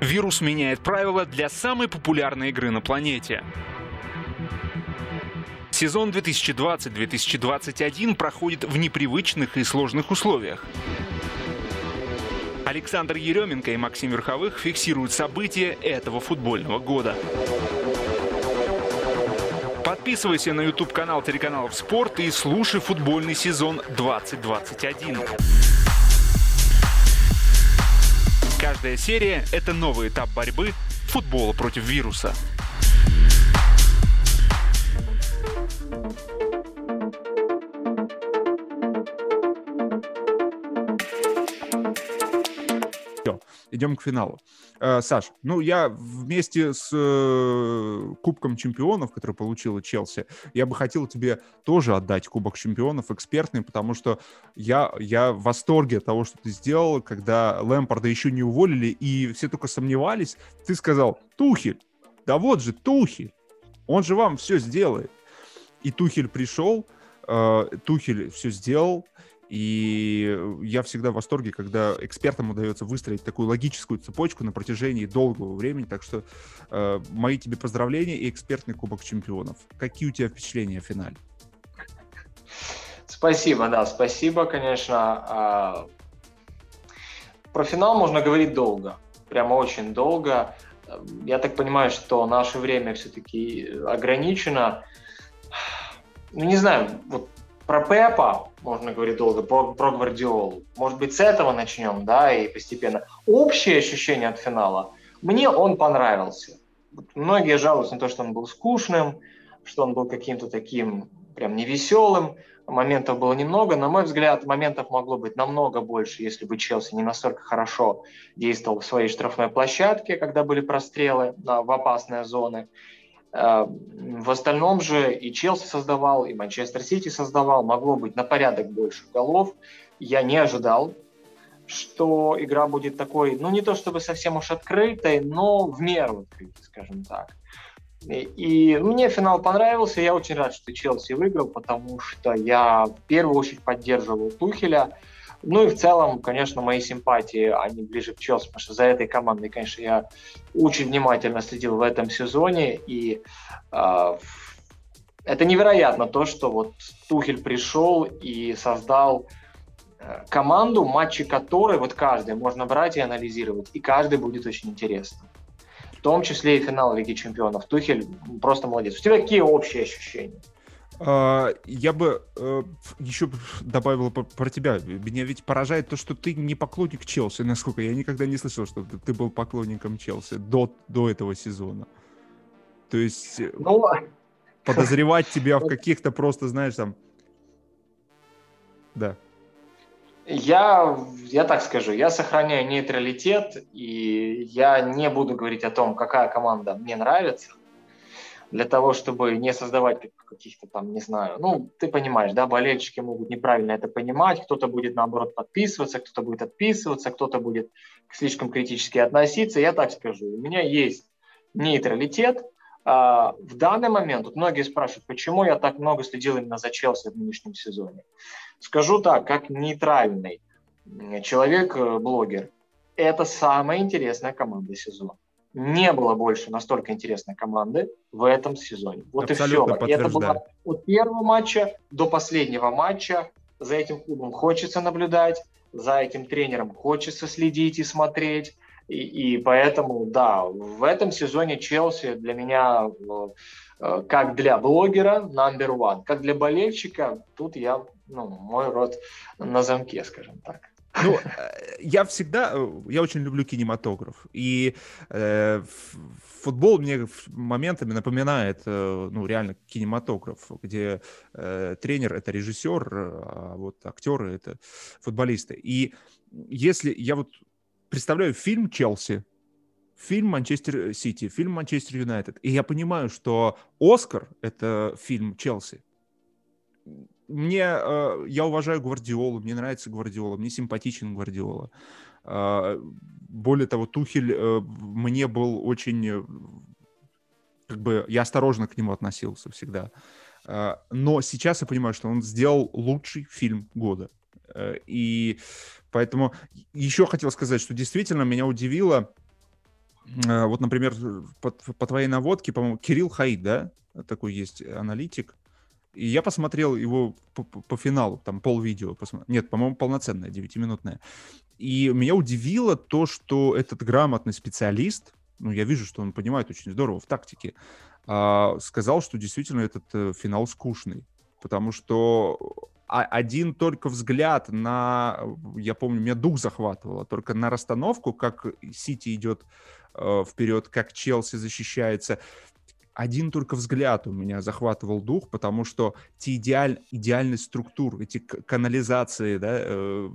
Вирус меняет правила для самой популярной игры на планете. Сезон 2020-2021 проходит в непривычных и сложных условиях. Александр Еременко и Максим Верховых фиксируют события этого футбольного года. Подписывайся на YouTube-канал телеканалов «Спорт» и слушай футбольный сезон 2021. Каждая серия — это новый этап борьбы футбола против вируса. Идем к финалу. Э, Саш, ну я вместе с э, Кубком чемпионов, который получила Челси, я бы хотел тебе тоже отдать Кубок чемпионов экспертный, потому что я, я в восторге от того, что ты сделал, когда Лэмпорда еще не уволили, и все только сомневались. Ты сказал, Тухель, да вот же Тухель, он же вам все сделает. И Тухель пришел, э, Тухель все сделал, и я всегда в восторге, когда экспертам удается выстроить такую логическую цепочку на протяжении долгого времени. Так что э, мои тебе поздравления и экспертный Кубок Чемпионов. Какие у тебя впечатления о финале? Спасибо, да, спасибо, конечно. А, про финал можно говорить долго, прямо очень долго. Я так понимаю, что наше время все-таки ограничено. Ну, не знаю, вот про Пепа можно говорить долго, про, про Гвардиолу. Может быть, с этого начнем, да, и постепенно. Общее ощущение от финала. Мне он понравился. Многие жалуются на то, что он был скучным, что он был каким-то таким прям невеселым. Моментов было немного. На мой взгляд, моментов могло быть намного больше, если бы Челси не настолько хорошо действовал в своей штрафной площадке, когда были прострелы в опасные зоны. Э, в остальном же и Челси создавал, и Манчестер Сити создавал, могло быть на порядок больше голов. Я не ожидал, что игра будет такой, ну не то чтобы совсем уж открытой, но в меру скажем так. И мне финал понравился, я очень рад, что Челси выиграл, потому что я в первую очередь поддерживал Тухеля. Ну и в целом, конечно, мои симпатии, они ближе к Челси, потому что за этой командой, конечно, я очень внимательно следил в этом сезоне. И э, это невероятно то, что вот Тухель пришел и создал э, команду, матчи которой вот каждый можно брать и анализировать, и каждый будет очень интересным. В том числе и финал Лиги Чемпионов. Тухель просто молодец. У тебя какие общие ощущения? А, я бы э, еще добавил про тебя. Меня ведь поражает то, что ты не поклонник Челси, насколько я никогда не слышал, что ты был поклонником Челси до, до этого сезона. То есть э, ну, подозревать тебя в каких-то просто, знаешь, там... Да. Я, я так скажу, я сохраняю нейтралитет, и я не буду говорить о том, какая команда мне нравится, для того, чтобы не создавать каких-то там, не знаю, ну, ты понимаешь, да, болельщики могут неправильно это понимать, кто-то будет, наоборот, подписываться, кто-то будет отписываться, кто-то будет слишком критически относиться. Я так скажу, у меня есть нейтралитет. А, в данный момент, вот многие спрашивают, почему я так много следил именно за Челси в нынешнем сезоне. Скажу так, как нейтральный человек-блогер, э, это самая интересная команда сезона не было больше настолько интересной команды в этом сезоне. Вот Абсолютно и все. это было от первого матча до последнего матча. За этим клубом хочется наблюдать, за этим тренером хочется следить и смотреть. И, и поэтому, да, в этом сезоне Челси для меня, э, как для блогера, number one. Как для болельщика, тут я, ну, мой рот на замке, скажем так. Ну, э, я всегда, э, я очень люблю кинематограф, и э, футбол мне моментами напоминает, э, ну, реально кинематограф, где э, тренер — это режиссер, а вот актеры — это футболисты. И если я вот представляю фильм «Челси», фильм «Манчестер Сити», фильм «Манчестер Юнайтед», и я понимаю, что «Оскар» — это фильм «Челси», мне, э, я уважаю Гвардиолу, мне нравится Гвардиола, мне симпатичен Гвардиола. Э, более того, Тухель э, мне был очень, э, как бы, я осторожно к нему относился всегда. Э, но сейчас я понимаю, что он сделал лучший фильм года. И поэтому еще хотел сказать, что действительно меня удивило, вот, например, по, по твоей наводке, по-моему, Кирилл Хаид, да, такой есть аналитик. И я посмотрел его по, по, по финалу, там пол видео, посмотр... нет, по-моему, полноценное, 9-минутное. И меня удивило то, что этот грамотный специалист, ну, я вижу, что он понимает очень здорово в тактике, а, сказал, что действительно этот э, финал скучный. Потому что один только взгляд на, я помню, меня дух захватывало, только на расстановку, как Сити идет э, вперед, как Челси защищается, один только взгляд у меня захватывал дух, потому что те идеаль, идеальность структур, эти канализации, да, э,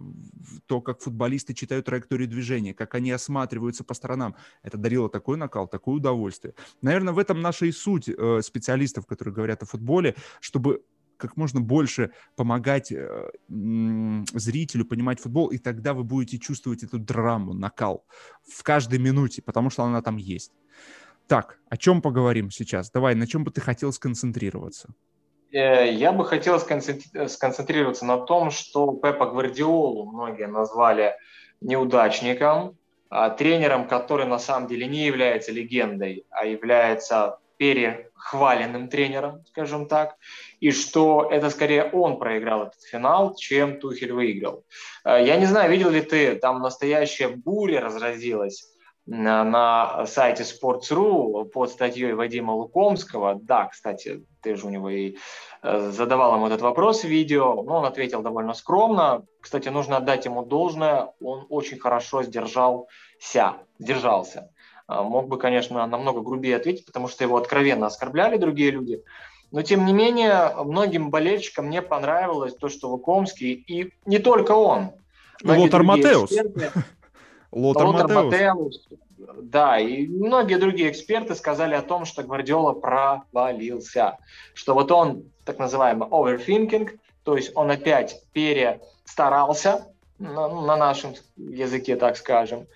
то, как футболисты читают траекторию движения, как они осматриваются по сторонам, это дарило такой накал, такое удовольствие. Наверное, в этом наша и суть э, специалистов, которые говорят о футболе, чтобы как можно больше помогать э, зрителю понимать футбол, и тогда вы будете чувствовать эту драму, накал в каждой минуте, потому что она там есть. Так, о чем поговорим сейчас? Давай, на чем бы ты хотел сконцентрироваться? Э, я бы хотел сконцентрироваться на том, что Пепа Гвардиолу многие назвали неудачником, а тренером, который на самом деле не является легендой, а является перехваленным тренером, скажем так, и что это скорее он проиграл этот финал, чем Тухель выиграл. Э, я не знаю, видел ли ты, там настоящая буря разразилась на, сайте Sports.ru под статьей Вадима Лукомского. Да, кстати, ты же у него и э, задавал ему этот вопрос в видео, но он ответил довольно скромно. Кстати, нужно отдать ему должное, он очень хорошо сдержался, сдержался. Э, мог бы, конечно, намного грубее ответить, потому что его откровенно оскорбляли другие люди. Но, тем не менее, многим болельщикам не понравилось то, что Лукомский, и не только он. Лотар Матеус. Эксперты, Лотар, Лотар Матеус. Матеус. Да, и многие другие эксперты сказали о том, что Гвардиола провалился, что вот он, так называемый overthinking, то есть он опять перестарался, на, на нашем языке, так скажем,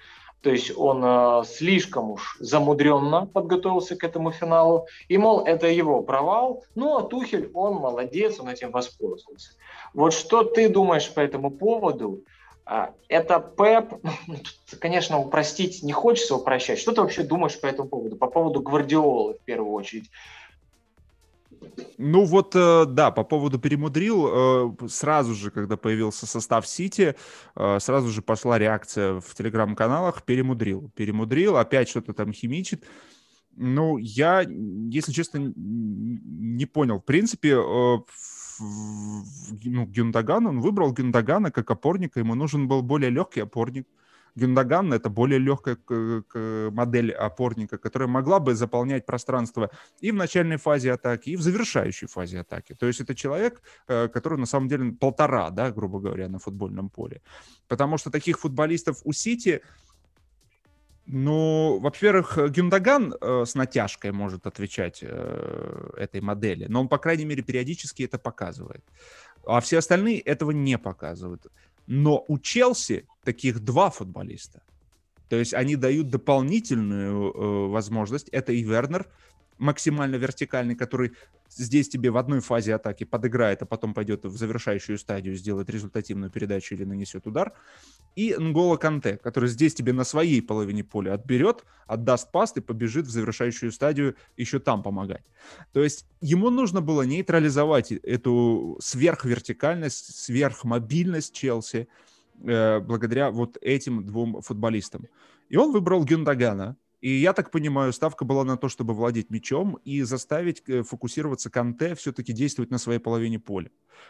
то есть он э, слишком уж замудренно подготовился к этому финалу. И, мол, это его провал. Ну, а Тухель, он молодец, он этим воспользовался. Вот что ты думаешь по этому поводу? А, это ну, конечно, упростить не хочется упрощать. Что ты вообще думаешь по этому поводу? По поводу Гвардиолы в первую очередь. Ну вот, э, да, по поводу перемудрил, э, сразу же, когда появился состав Сити, э, сразу же пошла реакция в телеграм-каналах, перемудрил, перемудрил, опять что-то там химичит. Ну, я, если честно, не понял. В принципе, ну, Гюндаган, он выбрал Гюндагана как опорника, ему нужен был более легкий опорник. Гюндаган — это более легкая модель опорника, которая могла бы заполнять пространство и в начальной фазе атаки, и в завершающей фазе атаки. То есть это человек, э, который на самом деле полтора, да, грубо говоря, на футбольном поле. Потому что таких футболистов у Сити ну, во-первых, Гюндаган э, с натяжкой может отвечать э, этой модели, но он, по крайней мере, периодически это показывает. А все остальные этого не показывают. Но у Челси таких два футболиста. То есть они дают дополнительную э, возможность. Это и Вернер, максимально вертикальный, который здесь тебе в одной фазе атаки подыграет, а потом пойдет в завершающую стадию, сделает результативную передачу или нанесет удар. И Нгола Канте, который здесь тебе на своей половине поля отберет, отдаст паст и побежит в завершающую стадию еще там помогать. То есть ему нужно было нейтрализовать эту сверхвертикальность, сверхмобильность Челси э, благодаря вот этим двум футболистам. И он выбрал Гюндагана, и я так понимаю, ставка была на то, чтобы владеть мячом и заставить э, фокусироваться Канте все-таки действовать на своей половине поля.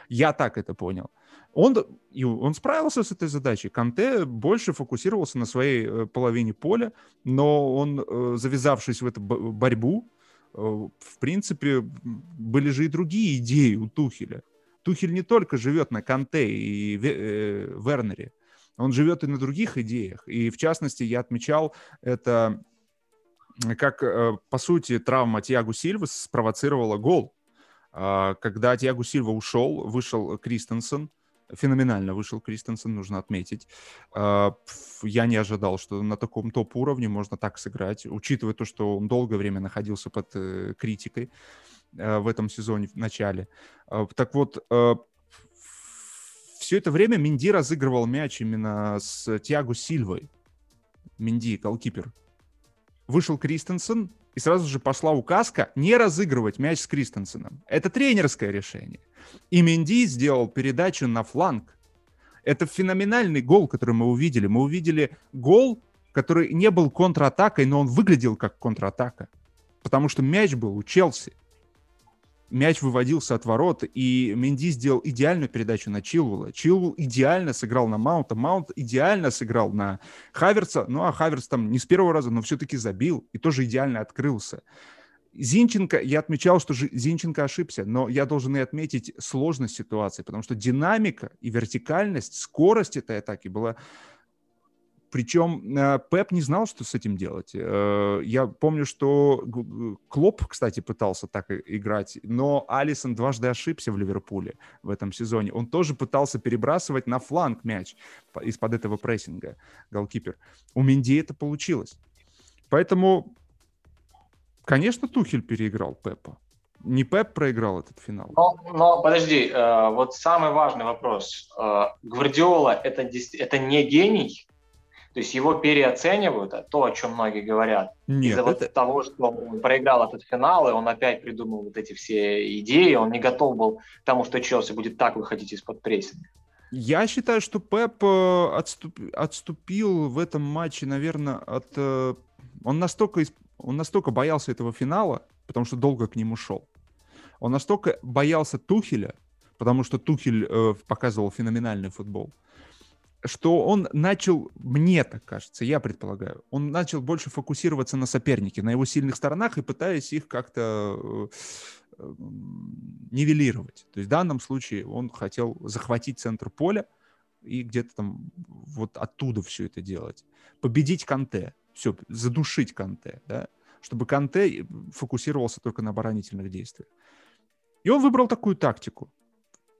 Я так это понял. Он, и он справился с этой задачей. Канте больше фокусировался на своей э, половине поля, но он, э, завязавшись в эту борьбу, в принципе, были же и другие идеи у Тухеля. Тухель не только живет на Канте и Вернере, он живет и на других идеях. И в частности, я отмечал это как, э, по сути, травма Тиагу Сильвы спровоцировала гол. А, когда Тиагу Сильва ушел, вышел Кристенсен, феноменально вышел Кристенсен, нужно отметить. А, я не ожидал, что на таком топ-уровне можно так сыграть, учитывая то, что он долгое время находился под э, критикой э, в этом сезоне в начале. А, так вот, все это время Минди разыгрывал мяч именно с Тиагу Сильвой. Минди, голкипер вышел Кристенсен и сразу же пошла указка не разыгрывать мяч с Кристенсеном. Это тренерское решение. И Менди сделал передачу на фланг. Это феноменальный гол, который мы увидели. Мы увидели гол, который не был контратакой, но он выглядел как контратака. Потому что мяч был у Челси мяч выводился от ворот, и Менди сделал идеальную передачу на Чилвула. Чилвул идеально сыграл на Маунта, Маунт идеально сыграл на Хаверца, ну а Хаверц там не с первого раза, но все-таки забил и тоже идеально открылся. Зинченко, я отмечал, что Зинченко ошибся, но я должен и отметить сложность ситуации, потому что динамика и вертикальность, скорость этой атаки была причем э, Пеп не знал, что с этим делать. Э, я помню, что Клоп, кстати, пытался так играть, но Алисон дважды ошибся в Ливерпуле в этом сезоне. Он тоже пытался перебрасывать на фланг мяч из-под этого прессинга, голкипер. У Менди это получилось. Поэтому, конечно, Тухель переиграл Пепа. Не Пеп проиграл этот финал. Но, но подожди, э, вот самый важный вопрос. Гвардиола это, это не гений? То есть его переоценивают, а то, о чем многие говорят. Нет, Из-за это... вот того, что он проиграл этот финал, и он опять придумал вот эти все идеи, он не готов был к тому, что Челси будет так выходить из-под прессинга. Я считаю, что Пеп э, отступ... отступил в этом матче, наверное, от... Э, он настолько, он настолько боялся этого финала, потому что долго к нему шел. Он настолько боялся Тухеля, потому что Тухель э, показывал феноменальный футбол что он начал, мне так кажется, я предполагаю, он начал больше фокусироваться на сопернике, на его сильных сторонах и пытаясь их как-то э, нивелировать. То есть в данном случае он хотел захватить центр поля и где-то там вот оттуда все это делать. Победить Канте, все, задушить Канте, да, чтобы Канте фокусировался только на оборонительных действиях. И он выбрал такую тактику.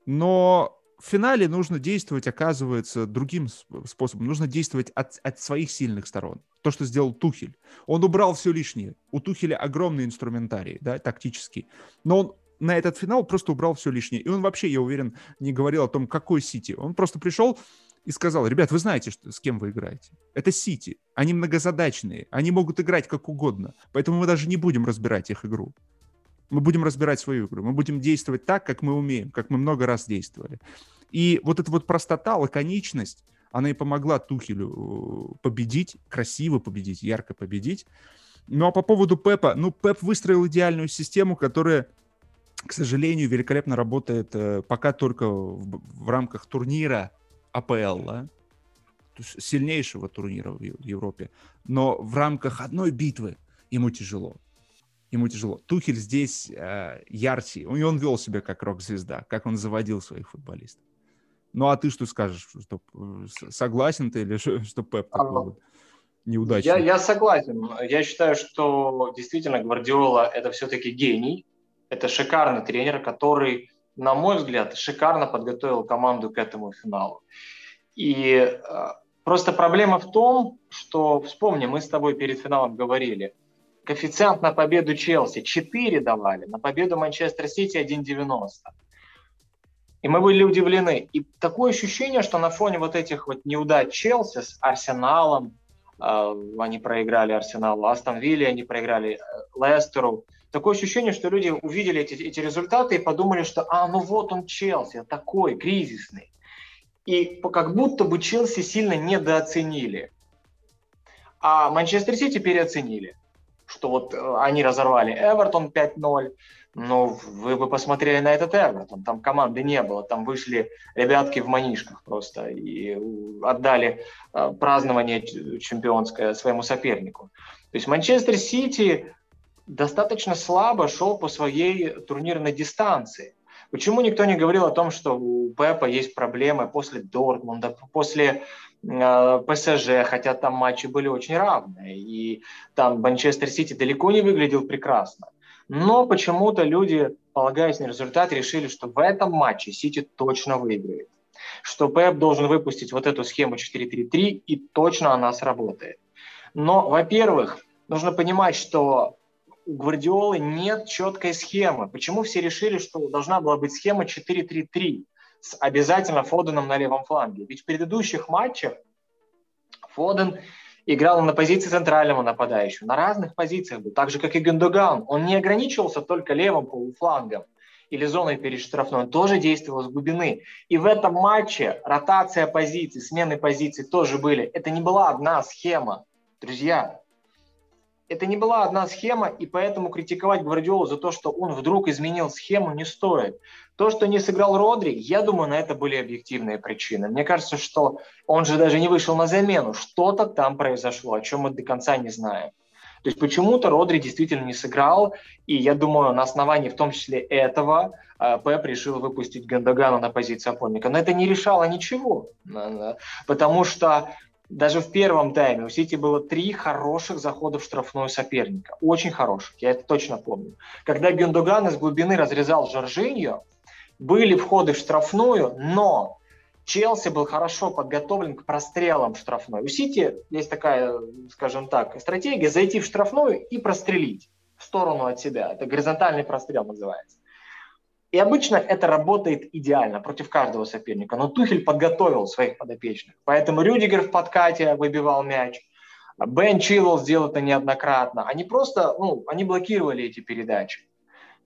Но в финале нужно действовать, оказывается, другим способом. Нужно действовать от, от своих сильных сторон. То, что сделал Тухель. Он убрал все лишнее. У Тухеля огромный инструментарий, да, тактический. Но он на этот финал просто убрал все лишнее. И он вообще, я уверен, не говорил о том, какой Сити. Он просто пришел и сказал, ребят, вы знаете, что, с кем вы играете. Это Сити. Они многозадачные. Они могут играть как угодно. Поэтому мы даже не будем разбирать их игру. Мы будем разбирать свою игру. Мы будем действовать так, как мы умеем, как мы много раз действовали. И вот эта вот простота, лаконичность, она и помогла Тухелю э, победить, красиво победить, ярко победить. Ну а по поводу Пепа, ну Пеп выстроил идеальную систему, которая, к сожалению, великолепно работает э, пока только в, в рамках турнира АПЛ, да? сильнейшего турнира в Европе. Но в рамках одной битвы ему тяжело ему тяжело. Тухель здесь э, ярче, и он вел себя как рок-звезда, как он заводил своих футболистов. Ну а ты что скажешь? Что, э, согласен ты или что, что Пеп такой вот неудачный? Я, я согласен. Я считаю, что действительно Гвардиола это все-таки гений. Это шикарный тренер, который, на мой взгляд, шикарно подготовил команду к этому финалу. И э, просто проблема в том, что, вспомни, мы с тобой перед финалом говорили – коэффициент на победу Челси 4 давали, на победу Манчестер Сити 1,90. И мы были удивлены. И такое ощущение, что на фоне вот этих вот неудач Челси с Арсеналом, э, они проиграли Арсеналу, Астон Вилли они проиграли э, Лестеру. Такое ощущение, что люди увидели эти, эти результаты и подумали, что а, ну вот он Челси, такой кризисный. И как будто бы Челси сильно недооценили. А Манчестер Сити переоценили что вот э, они разорвали Эвертон 5-0, но вы бы посмотрели на этот Эвертон, там команды не было, там вышли ребятки в манишках просто и отдали э, празднование чемпионское своему сопернику. То есть Манчестер Сити достаточно слабо шел по своей турнирной дистанции. Почему никто не говорил о том, что у Пепа есть проблемы после Дортмунда, после Э, ПСЖ, хотя там матчи были очень равные, и там Манчестер Сити далеко не выглядел прекрасно. Но почему-то люди, полагаясь на результат, решили, что в этом матче Сити точно выиграет. Что Пеп должен выпустить вот эту схему 4-3-3, и точно она сработает. Но, во-первых, нужно понимать, что у Гвардиолы нет четкой схемы. Почему все решили, что должна была быть схема 4-3-3? с обязательно Фоденом на левом фланге. Ведь в предыдущих матчах Фоден играл на позиции центрального нападающего, на разных позициях был, так же, как и Гюндоган. Он не ограничивался только левым полуфлангом или зоной перед штрафной, он тоже действовал с глубины. И в этом матче ротация позиций, смены позиций тоже были. Это не была одна схема, друзья. Это не была одна схема, и поэтому критиковать Гвардиолу за то, что он вдруг изменил схему, не стоит. То, что не сыграл Родри, я думаю, на это были объективные причины. Мне кажется, что он же даже не вышел на замену. Что-то там произошло, о чем мы до конца не знаем. То есть почему-то Родри действительно не сыграл, и я думаю, на основании в том числе этого э, Пеп решил выпустить Гандагана на позицию опорника. Но это не решало ничего, потому что даже в первом тайме у Сити было три хороших захода в штрафную соперника. Очень хороших, я это точно помню. Когда Гюндоган из глубины разрезал Жоржиньо, были входы в штрафную, но Челси был хорошо подготовлен к прострелам в штрафной. У Сити есть такая, скажем так, стратегия зайти в штрафную и прострелить в сторону от себя. Это горизонтальный прострел называется. И обычно это работает идеально против каждого соперника. Но Тухель подготовил своих подопечных. Поэтому Рюдигер в подкате выбивал мяч. Бен Чилл сделал это неоднократно. Они просто, ну, они блокировали эти передачи,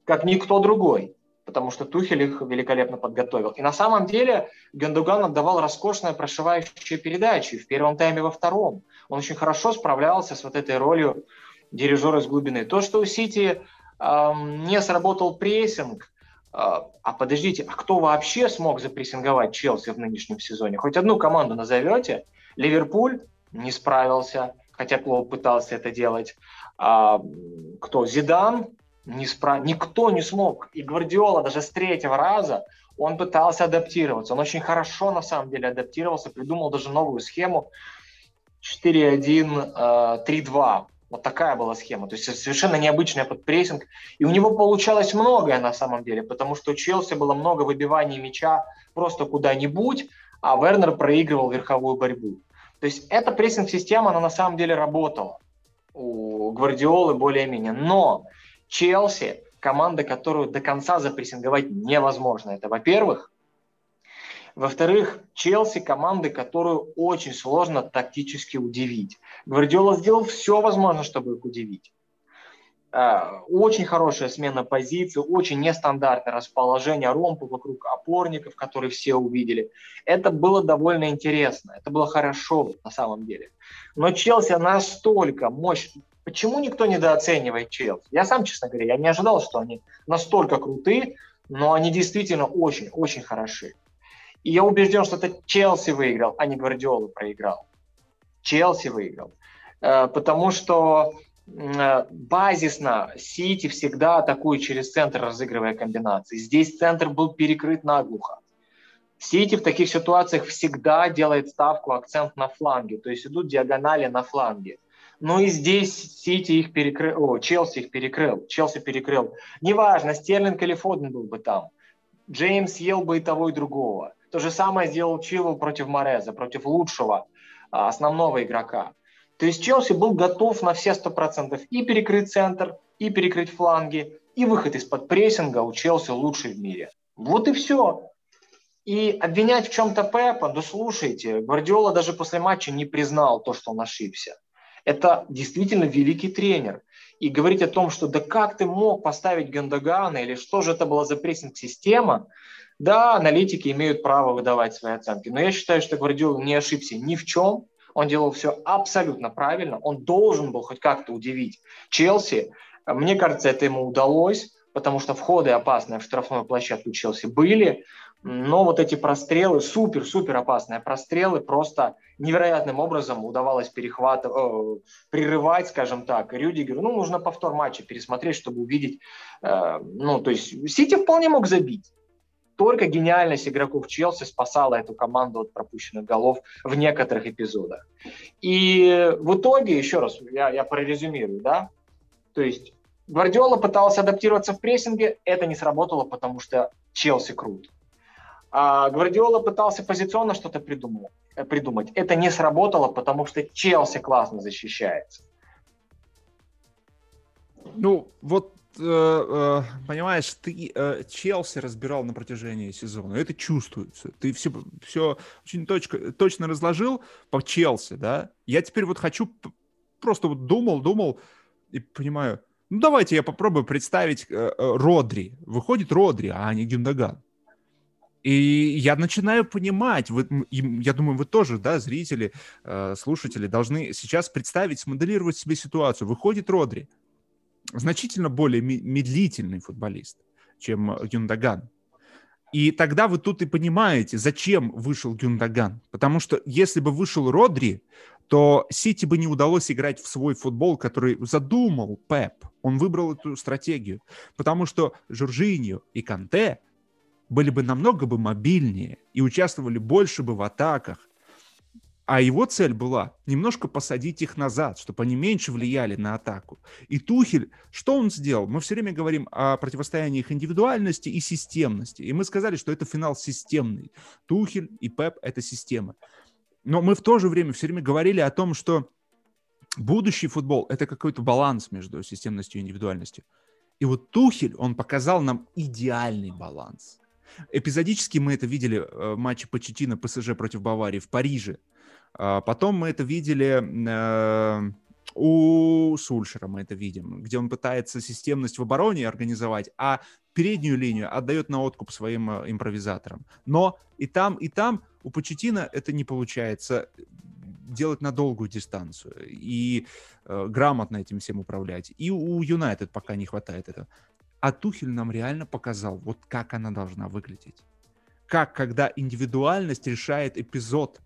как никто другой, потому что Тухель их великолепно подготовил. И на самом деле Гендуган отдавал роскошные прошивающие передачи в первом тайме, во втором. Он очень хорошо справлялся с вот этой ролью дирижера из глубины. То, что у Сити эм, не сработал прессинг, а, а подождите, а кто вообще смог запрессинговать Челси в нынешнем сезоне? Хоть одну команду назовете? Ливерпуль не справился, хотя Клоп пытался это делать. А, кто? Зидан не справ... Никто не смог. И Гвардиола даже с третьего раза он пытался адаптироваться. Он очень хорошо на самом деле адаптировался, придумал даже новую схему 4-1-3-2 вот такая была схема. То есть совершенно необычная под прессинг. И у него получалось многое на самом деле, потому что у Челси было много выбиваний мяча просто куда-нибудь, а Вернер проигрывал верховую борьбу. То есть эта прессинг-система, она на самом деле работала у Гвардиолы более-менее. Но Челси – команда, которую до конца запрессинговать невозможно. Это, во-первых. Во-вторых, Челси – команды, которую очень сложно тактически удивить. Гвардиола сделал все возможное, чтобы их удивить. А, очень хорошая смена позиции, очень нестандартное расположение ромпа вокруг опорников, которые все увидели. Это было довольно интересно, это было хорошо на самом деле. Но Челси настолько мощный. Почему никто недооценивает Челси? Я сам, честно говоря, я не ожидал, что они настолько крутые, но они действительно очень-очень хороши. И я убежден, что это Челси выиграл, а не Гвардиола проиграл. Челси выиграл. Э, потому что э, базисно Сити всегда атакует через центр, разыгрывая комбинации. Здесь центр был перекрыт наглухо. Сити в таких ситуациях всегда делает ставку, акцент на фланге, то есть идут диагонали на фланге. Ну и здесь Сити их перекрыл, о, Челси их перекрыл, Челси перекрыл. Неважно, Стерлинг или Фоден был бы там. Джеймс ел бы и того, и другого. То же самое сделал Чилл против Мореза, против лучшего основного игрока. То есть Челси был готов на все 100% и перекрыть центр, и перекрыть фланги, и выход из-под прессинга у Челси лучший в мире. Вот и все. И обвинять в чем-то Пепа, да слушайте, Гвардиола даже после матча не признал то, что он ошибся. Это действительно великий тренер. И говорить о том, что да как ты мог поставить Гандагана, или что же это была за прессинг-система, да, аналитики имеют право выдавать свои оценки, но я считаю, что Гвардиола не ошибся ни в чем, он делал все абсолютно правильно, он должен был хоть как-то удивить Челси. Мне кажется, это ему удалось, потому что входы опасные в штрафную площадку Челси были, но вот эти прострелы, супер-супер опасные прострелы, просто невероятным образом удавалось перехватывать, э, прерывать, скажем так, Рюдигеру. Ну, нужно повтор матча пересмотреть, чтобы увидеть. Э, ну, то есть Сити вполне мог забить. Только гениальность игроков Челси спасала эту команду от пропущенных голов в некоторых эпизодах. И в итоге, еще раз, я, я прорезюмирую, да, то есть Гвардиола пытался адаптироваться в прессинге, это не сработало, потому что Челси крут. А Гвардиола пытался позиционно что-то э, придумать. Это не сработало, потому что Челси классно защищается. Ну, вот понимаешь, ты э, Челси разбирал на протяжении сезона, это чувствуется. Ты все, все очень точка, точно разложил по Челси, да? Я теперь вот хочу, просто вот думал, думал и понимаю, ну давайте я попробую представить э, э, Родри. Выходит Родри, а не Гюндаган. И я начинаю понимать, вы, я думаю, вы тоже, да, зрители, э, слушатели, должны сейчас представить, смоделировать себе ситуацию. Выходит Родри, значительно более медлительный футболист, чем Гюндаган. И тогда вы тут и понимаете, зачем вышел Гюндаган. Потому что если бы вышел Родри, то Сити бы не удалось играть в свой футбол, который задумал Пеп. Он выбрал эту стратегию. Потому что Жоржиньо и Канте были бы намного бы мобильнее и участвовали больше бы в атаках. А его цель была немножко посадить их назад, чтобы они меньше влияли на атаку. И Тухель, что он сделал? Мы все время говорим о противостоянии их индивидуальности и системности. И мы сказали, что это финал системный. Тухель и Пеп — это система. Но мы в то же время все время говорили о том, что будущий футбол — это какой-то баланс между системностью и индивидуальностью. И вот Тухель, он показал нам идеальный баланс. Эпизодически мы это видели э, в матче Почетина ПСЖ против Баварии в Париже. А потом мы это видели э, у Сульшера, мы это видим, где он пытается системность в обороне организовать, а переднюю линию отдает на откуп своим э, импровизаторам. Но и там, и там у Почетина это не получается делать на долгую дистанцию и э, грамотно этим всем управлять. И у Юнайтед пока не хватает этого. А Тухель нам реально показал, вот как она должна выглядеть. Как, когда индивидуальность решает эпизод,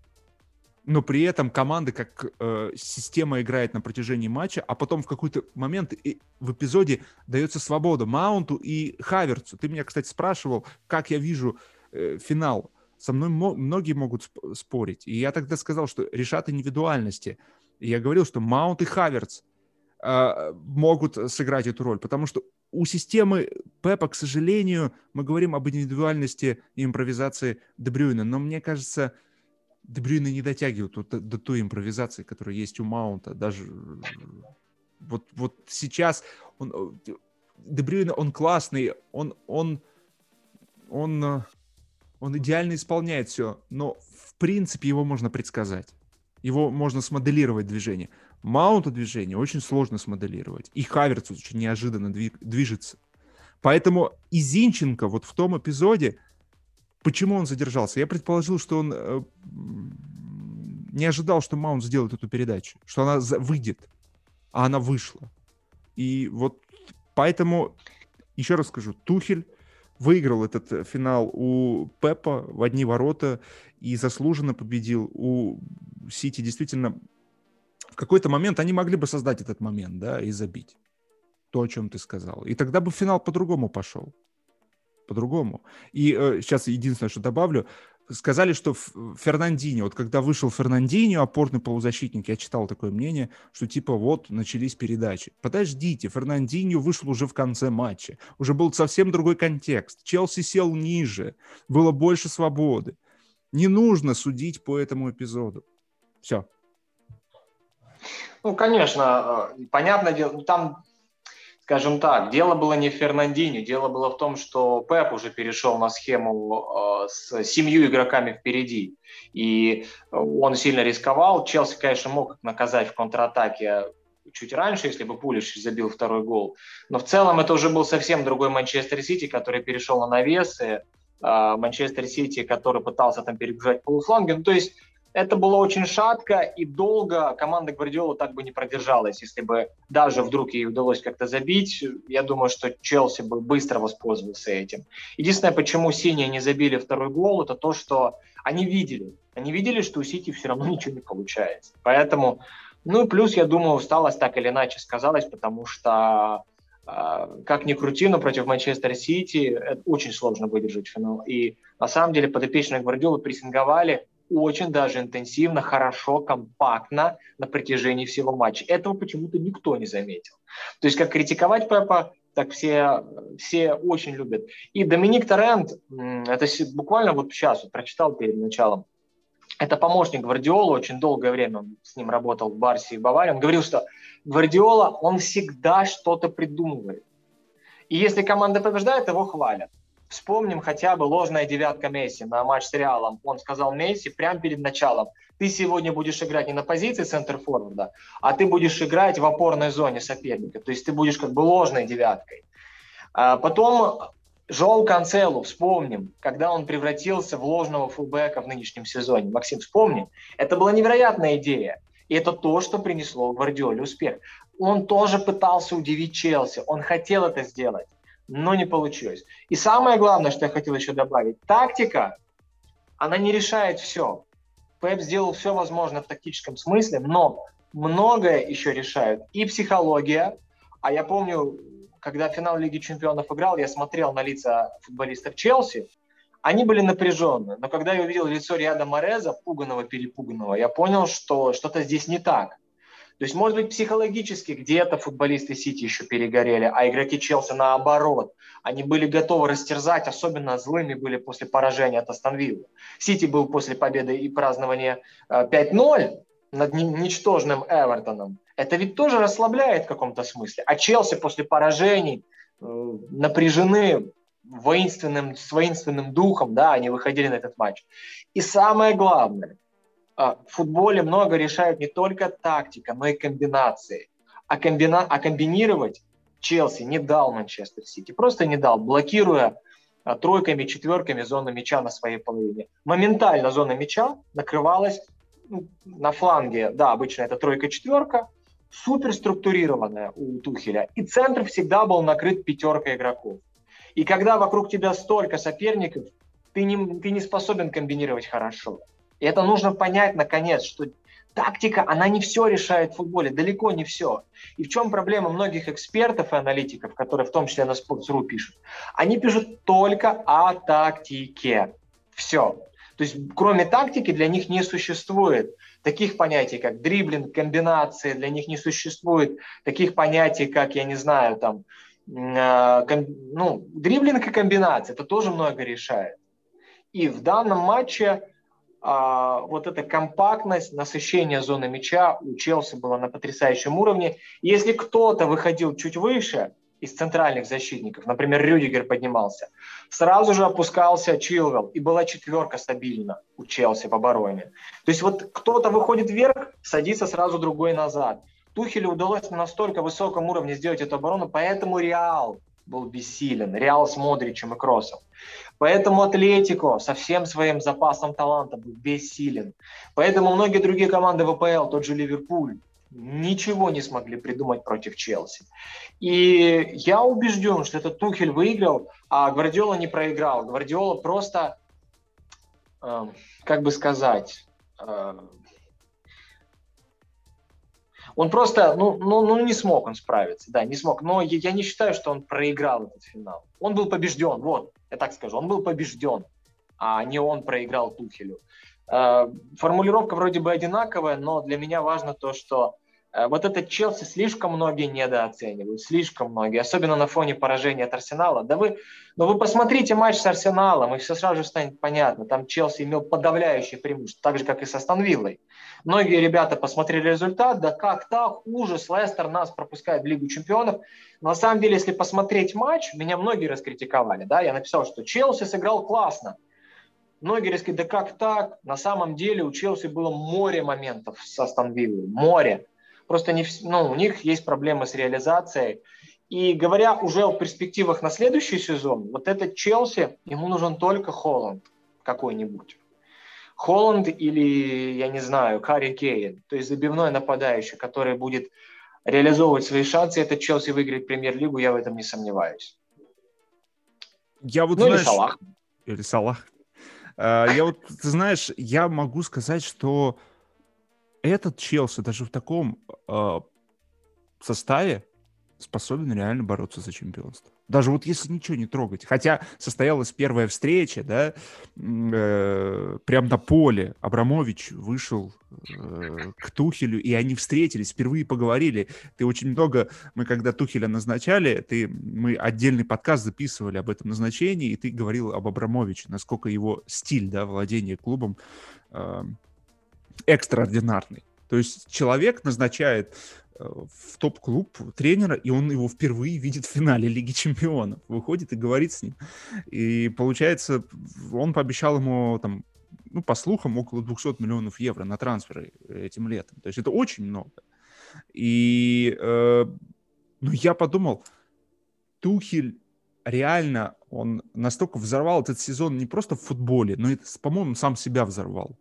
но при этом команда как э, система играет на протяжении матча, а потом в какой-то момент и в эпизоде дается свобода Маунту и Хаверцу. Ты меня, кстати, спрашивал, как я вижу э, финал. Со мной мо- многие могут сп- спорить. И я тогда сказал, что решат индивидуальности. И я говорил, что Маунт и Хаверц э, могут сыграть эту роль, потому что у системы Пепа, к сожалению, мы говорим об индивидуальности и импровизации Дебрюйна, но мне кажется, Дебрюйна не дотягивают до, до той импровизации, которая есть у Маунта. Даже вот, вот сейчас он, Дебрюйна, он классный, он, он, он, он идеально исполняет все, но в принципе его можно предсказать. Его можно смоделировать движение. Маунта движение очень сложно смоделировать. И Хаверц очень неожиданно движется. Поэтому и Зинченко вот в том эпизоде, почему он задержался? Я предположил, что он э, не ожидал, что Маунт сделает эту передачу, что она выйдет, а она вышла. И вот поэтому, еще раз скажу, Тухель выиграл этот э, финал у Пепа в одни ворота и заслуженно победил. У Сити действительно в какой-то момент они могли бы создать этот момент, да, и забить. То, о чем ты сказал. И тогда бы финал по-другому пошел. По-другому. И э, сейчас единственное, что добавлю, сказали, что Фернандинho, вот когда вышел Фернандинho, опорный полузащитник, я читал такое мнение, что типа вот начались передачи. Подождите, Фернандинho вышел уже в конце матча. Уже был совсем другой контекст. Челси сел ниже, было больше свободы. Не нужно судить по этому эпизоду. Все. Ну, конечно, э, понятное дело, ну, там, скажем так, дело было не в Фернандине, дело было в том, что Пеп уже перешел на схему э, с семью игроками впереди, и он сильно рисковал. Челси, конечно, мог наказать в контратаке чуть раньше, если бы Пулиш забил второй гол. Но в целом это уже был совсем другой Манчестер Сити, который перешел на навесы, э, Манчестер Сити, который пытался там перебежать полуфланги. Ну, то есть это было очень шатко и долго команда Гвардиола так бы не продержалась. Если бы даже вдруг ей удалось как-то забить, я думаю, что Челси бы быстро воспользовался этим. Единственное, почему синие не забили второй гол, это то, что они видели. Они видели, что у Сити все равно ничего не получается. Поэтому, ну и плюс, я думаю, усталость так или иначе сказалась, потому что а, как ни крути, но против Манчестер Сити очень сложно выдержать финал. И на самом деле подопечные Гвардиолы прессинговали, очень даже интенсивно, хорошо, компактно на протяжении всего матча. Этого почему-то никто не заметил. То есть как критиковать Пепа, так все, все очень любят. И Доминик Торрент, это буквально вот сейчас, вот прочитал перед началом, это помощник Гвардиола, очень долгое время он с ним работал в Барсе и Баварии. Он говорил, что Гвардиола, он всегда что-то придумывает. И если команда побеждает, его хвалят. Вспомним хотя бы ложная девятка Месси на матч с Реалом. Он сказал Месси прямо перед началом, ты сегодня будешь играть не на позиции центр-форварда, а ты будешь играть в опорной зоне соперника. То есть ты будешь как бы ложной девяткой. А потом Жоу Канцелу, вспомним, когда он превратился в ложного фулбека в нынешнем сезоне. Максим, вспомни. Это была невероятная идея. И это то, что принесло Гвардиоле успех. Он тоже пытался удивить Челси. Он хотел это сделать, но не получилось. И самое главное, что я хотел еще добавить. Тактика, она не решает все. Пеп сделал все возможное в тактическом смысле, но многое еще решают и психология. А я помню, когда финал Лиги Чемпионов играл, я смотрел на лица футболистов Челси, они были напряженные. Но когда я увидел лицо Риада Мореза, пуганного, перепуганного, я понял, что что-то здесь не так. То есть, может быть, психологически где-то футболисты Сити еще перегорели, а игроки Челси наоборот. Они были готовы растерзать, особенно злыми были после поражения от Астон Виллы. Сити был после победы и празднования 5-0 э, над ничтожным Эвертоном. Это ведь тоже расслабляет в каком-то смысле. А Челси после поражений э, напряжены воинственным, с воинственным духом, да, они выходили на этот матч. И самое главное, в футболе много решают не только тактика, но и комбинации. А, комбина... а комбинировать Челси не дал Манчестер Сити, просто не дал, блокируя а, тройками, четверками зону мяча на своей половине. Моментально зона мяча накрывалась ну, на фланге, да, обычно это тройка-четверка, супер структурированная у Тухеля, и центр всегда был накрыт пятеркой игроков. И когда вокруг тебя столько соперников, ты не, ты не способен комбинировать хорошо. И это нужно понять, наконец, что тактика, она не все решает в футболе, далеко не все. И в чем проблема многих экспертов и аналитиков, которые в том числе на Sports.ru пишут? Они пишут только о тактике. Все. То есть кроме тактики для них не существует таких понятий, как дриблинг, комбинации, для них не существует таких понятий, как, я не знаю, там, э, ком, ну, дриблинг и комбинация, это тоже много решает. И в данном матче а, вот эта компактность, насыщение зоны мяча у Челси было на потрясающем уровне. Если кто-то выходил чуть выше из центральных защитников, например, Рюдигер поднимался, сразу же опускался Чилвелл, и была четверка стабильна у Челси в обороне. То есть вот кто-то выходит вверх, садится сразу другой назад. Тухелю удалось на настолько высоком уровне сделать эту оборону, поэтому Реал был бессилен. Реал с Модричем и Кроссом. Поэтому Атлетико со всем своим запасом таланта был бессилен. Поэтому многие другие команды ВПЛ, тот же Ливерпуль, ничего не смогли придумать против Челси. И я убежден, что этот Тухель выиграл, а Гвардиола не проиграл. Гвардиола просто, э, как бы сказать, э, он просто, ну, ну, ну, не смог он справиться, да, не смог. Но я, я не считаю, что он проиграл этот финал. Он был побежден, вот, я так скажу, он был побежден, а не он проиграл Тухелю. Э, формулировка вроде бы одинаковая, но для меня важно то, что вот этот Челси слишком многие недооценивают, слишком многие, особенно на фоне поражения от Арсенала. Да вы, ну вы посмотрите матч с Арсеналом, и все сразу же станет понятно. Там Челси имел подавляющее преимущество, так же, как и со Станвиллой. Многие ребята посмотрели результат, да как так, ужас, Лестер нас пропускает в Лигу чемпионов. Но на самом деле, если посмотреть матч, меня многие раскритиковали. Да? Я написал, что Челси сыграл классно. Многие рассказали, да как так? На самом деле у Челси было море моментов со Станвиллой, море. Просто не, ну, у них есть проблемы с реализацией. И говоря уже о перспективах на следующий сезон, вот этот Челси, ему нужен только Холланд какой-нибудь. Холланд или, я не знаю, Карри Кейн, то есть забивной нападающий, который будет реализовывать свои шансы, этот Челси выиграет премьер-лигу, я в этом не сомневаюсь. Я вот, ну, знаешь, или Салах. Или Салах. А, я вот, ты знаешь, я могу сказать, что этот Челси даже в таком э, составе способен реально бороться за чемпионство. Даже вот если ничего не трогать. Хотя состоялась первая встреча, да, э, прям на поле. Абрамович вышел э, к Тухелю, и они встретились, впервые поговорили. Ты очень много, мы когда Тухеля назначали, ты, мы отдельный подкаст записывали об этом назначении, и ты говорил об Абрамовиче, насколько его стиль, да, владения клубом э, экстраординарный. То есть человек назначает в топ-клуб тренера, и он его впервые видит в финале Лиги Чемпионов. Выходит и говорит с ним. И получается, он пообещал ему там ну, по слухам, около 200 миллионов евро на трансферы этим летом. То есть это очень много. И э, ну, я подумал, Тухель реально, он настолько взорвал этот сезон не просто в футболе, но по-моему, сам себя взорвал.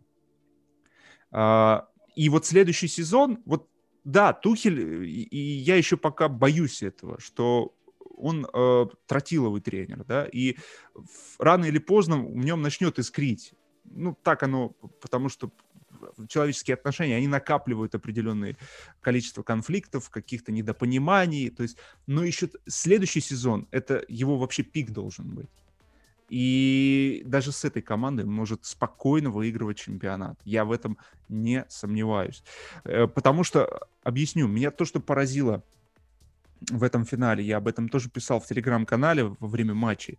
А, и вот следующий сезон, вот да, Тухель, и, я еще пока боюсь этого, что он э, тротиловый тренер, да, и рано или поздно в нем начнет искрить ну, так оно, потому что человеческие отношения, они накапливают определенное количество конфликтов, каких-то недопониманий, то есть, но еще следующий сезон, это его вообще пик должен быть. И даже с этой командой может спокойно выигрывать чемпионат. Я в этом не сомневаюсь. Э, потому что, объясню, меня то, что поразило в этом финале, я об этом тоже писал в телеграм-канале во время матчей,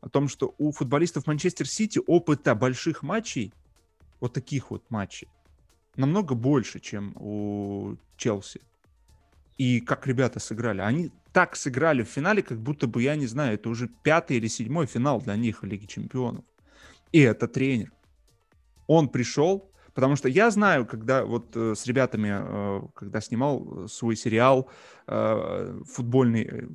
о том, что у футболистов Манчестер Сити опыта больших матчей, вот таких вот матчей, намного больше, чем у Челси. И как ребята сыграли. Они так сыграли в финале, как будто бы, я не знаю, это уже пятый или седьмой финал для них в Лиге Чемпионов. И это тренер. Он пришел, потому что я знаю, когда вот э, с ребятами, э, когда снимал свой сериал э, футбольный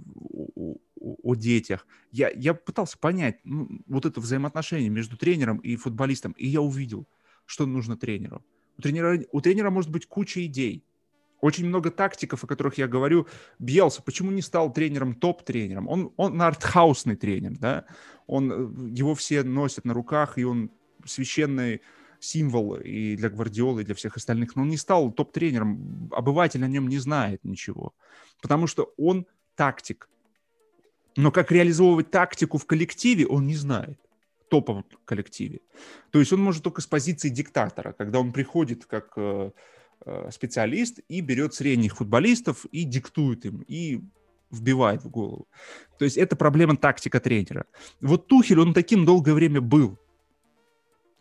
о детях. Я, я пытался понять ну, вот это взаимоотношение между тренером и футболистом, и я увидел, что нужно тренеру. У тренера, у тренера может быть куча идей, очень много тактиков, о которых я говорю. Бьелса, почему не стал тренером, топ-тренером? Он, он артхаусный тренер, да? Он, э, его все носят на руках, и он священный символ и для Гвардиолы, и для всех остальных. Но он не стал топ-тренером. Обыватель о нем не знает ничего. Потому что он тактик. Но как реализовывать тактику в коллективе, он не знает топовом коллективе. То есть он может только с позиции диктатора, когда он приходит как э, специалист и берет средних футболистов и диктует им, и вбивает в голову. То есть это проблема тактика тренера. Вот Тухель, он таким долгое время был.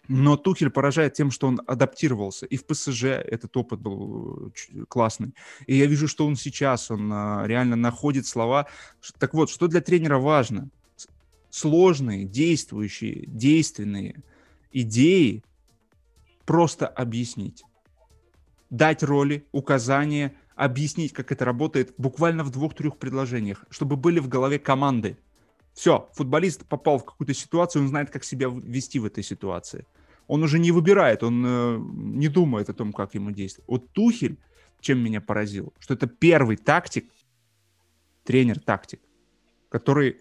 Но Тухель поражает тем, что он адаптировался. И в ПСЖ этот опыт был э, классный. И я вижу, что он сейчас, он а, реально находит слова. Так вот, что для тренера важно? Сложные, действующие, действенные идеи просто объяснить. Дать роли, указания, объяснить, как это работает буквально в двух-трех предложениях, чтобы были в голове команды. Все, футболист попал в какую-то ситуацию, он знает, как себя вести в этой ситуации он уже не выбирает, он э, не думает о том, как ему действовать. Вот Тухель, чем меня поразил, что это первый тактик, тренер-тактик, который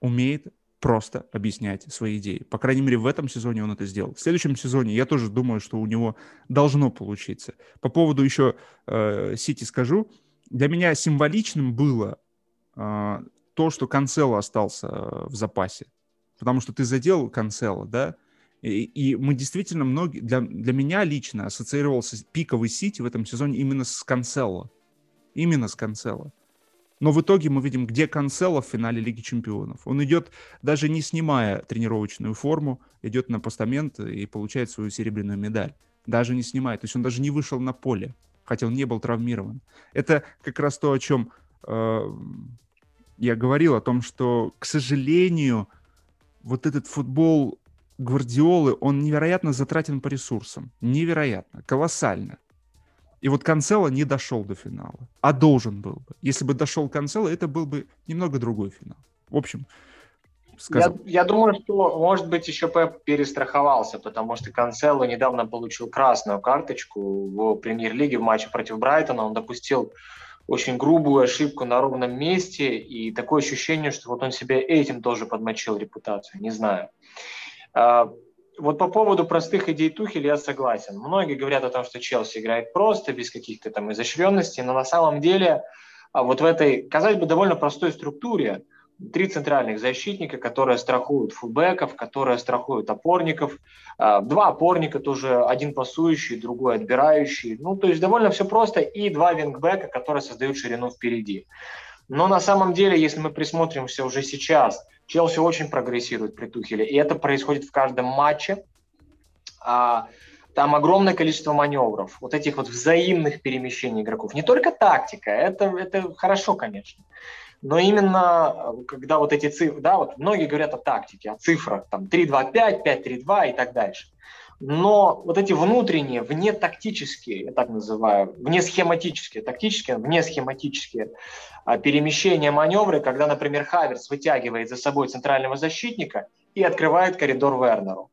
умеет просто объяснять свои идеи. По крайней мере, в этом сезоне он это сделал. В следующем сезоне я тоже думаю, что у него должно получиться. По поводу еще э, Сити скажу. Для меня символичным было э, то, что Канцело остался э, в запасе. Потому что ты задел Канцело, да, и, и мы действительно многие, для, для меня лично ассоциировался пиковый Сити в этом сезоне именно с Канцело. Именно с Канцело. Но в итоге мы видим, где Канцело в финале Лиги Чемпионов. Он идет, даже не снимая тренировочную форму, идет на постамент и получает свою серебряную медаль. Даже не снимая. То есть он даже не вышел на поле, хотя он не был травмирован. Это как раз то, о чем э, я говорил, о том, что, к сожалению, вот этот футбол Гвардиолы, он невероятно затратен по ресурсам. Невероятно, колоссально. И вот Канцело не дошел до финала, а должен был бы. Если бы дошел Канцело, это был бы немного другой финал. В общем, сказал. Я, я думаю, что, может быть, еще Пеп перестраховался, потому что Канцело недавно получил красную карточку в премьер-лиге в матче против Брайтона. Он допустил очень грубую ошибку на ровном месте, и такое ощущение, что вот он себе этим тоже подмочил репутацию. Не знаю. Вот по поводу простых идей Тухеля я согласен. Многие говорят о том, что Челси играет просто, без каких-то там изощренностей, но на самом деле а, вот в этой, казалось бы, довольно простой структуре три центральных защитника, которые страхуют фулбеков, которые страхуют опорников, а, два опорника тоже, один пасующий, другой отбирающий. Ну, то есть довольно все просто, и два вингбека, которые создают ширину впереди. Но на самом деле, если мы присмотримся уже сейчас – Челси очень прогрессирует при Тухеле, и это происходит в каждом матче. А, там огромное количество маневров, вот этих вот взаимных перемещений игроков. Не только тактика, это, это хорошо, конечно. Но именно когда вот эти цифры, да, вот многие говорят о тактике, о цифрах, там 3-2-5, 5-3-2 и так дальше. Но вот эти внутренние, вне тактические, я так называю, вне схематические, тактические, вне схематические а, перемещения, маневры, когда, например, Хаверс вытягивает за собой центрального защитника и открывает коридор Вернеру.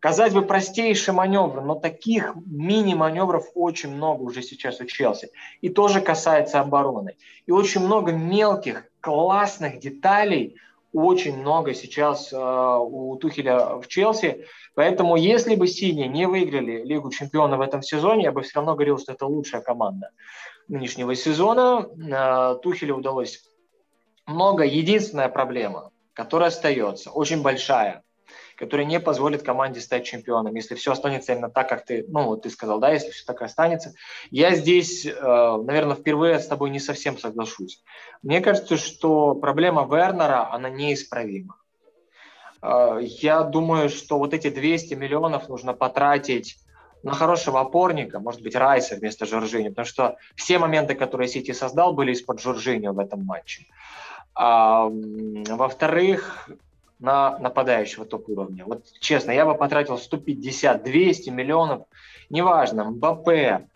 Казать бы простейший маневр, но таких мини-маневров очень много уже сейчас у Челси. И тоже касается обороны. И очень много мелких, классных деталей, очень много сейчас э, у Тухеля в Челси. Поэтому если бы синие не выиграли Лигу чемпионов в этом сезоне, я бы все равно говорил, что это лучшая команда нынешнего сезона. Э, Тухелю удалось много. Единственная проблема, которая остается, очень большая, который не позволит команде стать чемпионом, если все останется именно так, как ты, ну, вот ты сказал, да, если все так и останется. Я здесь, э, наверное, впервые с тобой не совсем соглашусь. Мне кажется, что проблема Вернера, она неисправима. Э, я думаю, что вот эти 200 миллионов нужно потратить на хорошего опорника, может быть, Райса вместо Жоржини, потому что все моменты, которые Сити создал, были из-под Жоржини в этом матче. А, во-вторых, на нападающего топ-уровня. Вот честно, я бы потратил 150, 200 миллионов, неважно, Мбаппе,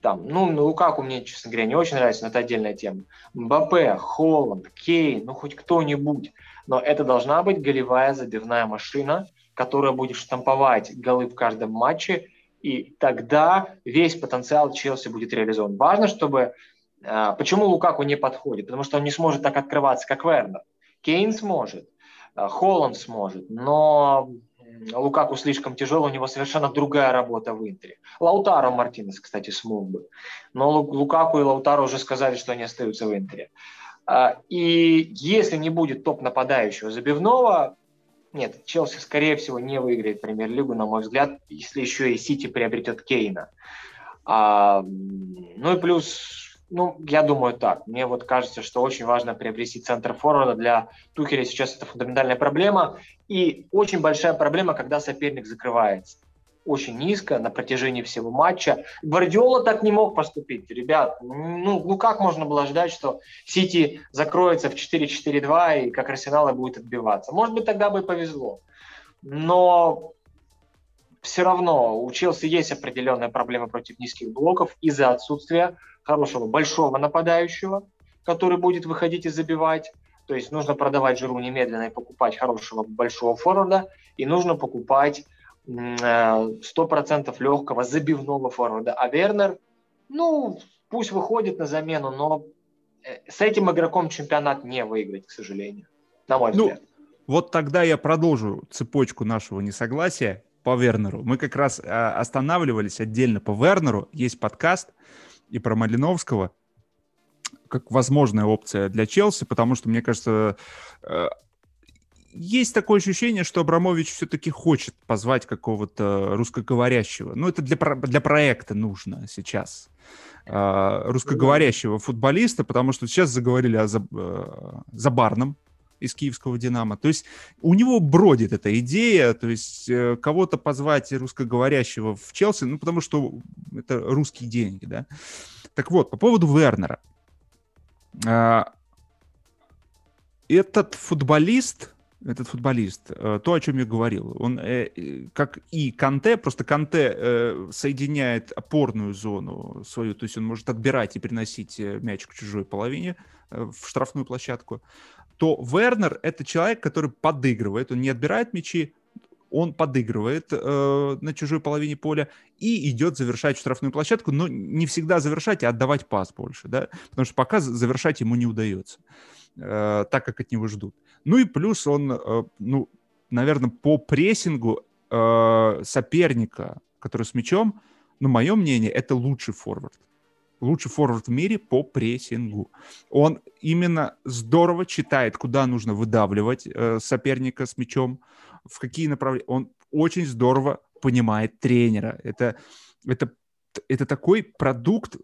там, ну, Лукаку мне, честно говоря, не очень нравится, но это отдельная тема. Мбаппе, Холланд, Кейн, ну, хоть кто-нибудь. Но это должна быть голевая забивная машина, которая будет штамповать голы в каждом матче, и тогда весь потенциал Челси будет реализован. Важно, чтобы... А, почему Лукаку не подходит? Потому что он не сможет так открываться, как Вернер. Кейн сможет. Э, Холланд сможет, но Лукаку слишком тяжело, у него совершенно другая работа в Интере. Лаутаро Мартинес, кстати, смог бы. Но Лукаку и Лаутаро уже сказали, что они остаются в Интере. Э, и если не будет топ-нападающего забивного, нет, Челси, скорее всего, не выиграет премьер-лигу, на мой взгляд, если еще и Сити приобретет Кейна. А, ну и плюс ну, я думаю так. Мне вот кажется, что очень важно приобрести центр форварда. Для Тухеля сейчас это фундаментальная проблема. И очень большая проблема, когда соперник закрывается очень низко на протяжении всего матча. Гвардиола так не мог поступить. Ребят, ну, ну как можно было ждать, что Сити закроется в 4-4-2 и как Арсенал будет отбиваться? Может быть, тогда бы и повезло. Но все равно у Челси есть определенная проблема против низких блоков из-за отсутствия хорошего большого нападающего, который будет выходить и забивать. То есть нужно продавать Жиру немедленно и покупать хорошего большого форварда, и нужно покупать 100% э, легкого забивного форварда. А Вернер, ну, пусть выходит на замену, но э, с этим игроком чемпионат не выиграть, к сожалению, на мой ну, взгляд. Вот тогда я продолжу цепочку нашего несогласия по Вернеру. Мы как раз а, останавливались отдельно по Вернеру. Есть подкаст и про Малиновского как возможная опция для Челси, потому что, мне кажется, э, есть такое ощущение, что Абрамович все-таки хочет позвать какого-то русскоговорящего. Ну, это для, для проекта нужно сейчас. Э, русскоговорящего футболиста, потому что сейчас заговорили о Забарном, из киевского «Динамо». То есть у него бродит эта идея, то есть э, кого-то позвать русскоговорящего в Челси, ну, потому что это русские деньги, да. Так вот, по поводу Вернера. А, этот футболист, этот футболист, э, то, о чем я говорил, он, э, как и Канте, просто Канте соединяет опорную зону свою, то есть он может отбирать и приносить мяч к чужой половине в штрафную площадку то Вернер — это человек, который подыгрывает, он не отбирает мячи, он подыгрывает э, на чужой половине поля и идет завершать штрафную площадку, но не всегда завершать, а отдавать пас больше, да, потому что пока завершать ему не удается, э, так как от него ждут. Ну и плюс он, э, ну, наверное, по прессингу э, соперника, который с мячом, ну, мое мнение, это лучший форвард лучший форвард в мире по прессингу. Он именно здорово читает, куда нужно выдавливать э, соперника с мячом, в какие направления. Он очень здорово понимает тренера. Это, это, это такой продукт,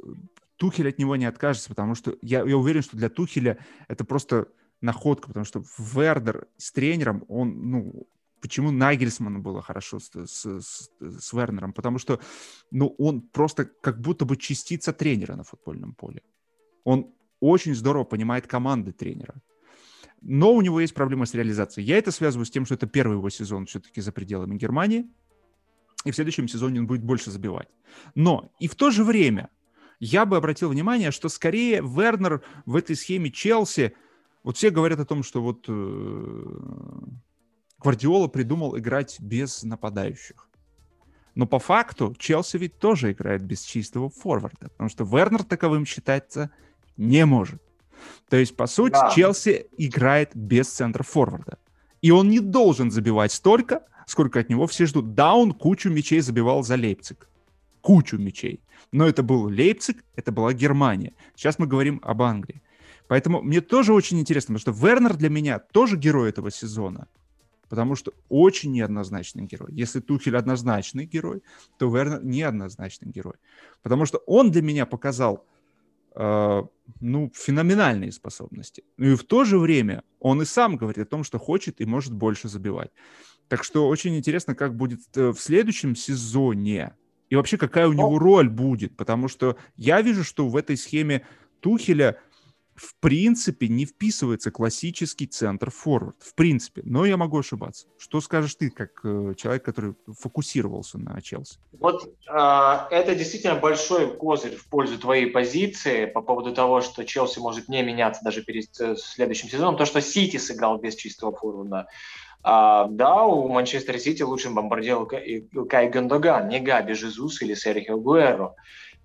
Тухель от него не откажется, потому что я, я уверен, что для Тухеля это просто находка, потому что Вердер с тренером, он, ну, почему Нагельсману было хорошо с, с, с, Вернером, потому что ну, он просто как будто бы частица тренера на футбольном поле. Он очень здорово понимает команды тренера. Но у него есть проблема с реализацией. Я это связываю с тем, что это первый его сезон все-таки за пределами Германии, и в следующем сезоне он будет больше забивать. Но и в то же время я бы обратил внимание, что скорее Вернер в этой схеме Челси, вот все говорят о том, что вот э, Гвардиола придумал играть без нападающих. Но по факту Челси ведь тоже играет без чистого форварда, потому что Вернер таковым считается не может. То есть, по сути, да. Челси играет без центра форварда. И он не должен забивать столько, сколько от него все ждут. Да, он кучу мячей забивал за Лейпциг. Кучу мячей. Но это был Лейпциг, это была Германия. Сейчас мы говорим об Англии. Поэтому мне тоже очень интересно, потому что Вернер для меня тоже герой этого сезона. Потому что очень неоднозначный герой. Если Тухель однозначный герой, то Вернер неоднозначный герой. Потому что он для меня показал э, ну, феноменальные способности. Ну и в то же время он и сам говорит о том, что хочет и может больше забивать. Так что очень интересно, как будет э, в следующем сезоне. И вообще, какая у него ну роль будет. Потому что я вижу, что в этой схеме Тухеля в принципе не вписывается классический центр форвард. В принципе. Но я могу ошибаться. Что скажешь ты, как э, человек, который фокусировался на Челси? Вот э, это действительно большой козырь в пользу твоей позиции по поводу того, что Челси может не меняться даже перед э, следующим сезоном. То, что Сити сыграл без чистого форварда. А, да, у Манчестер Сити лучшим бомбардиром Кай Гондоган, не Габи Жезус или Серхио Гуэро.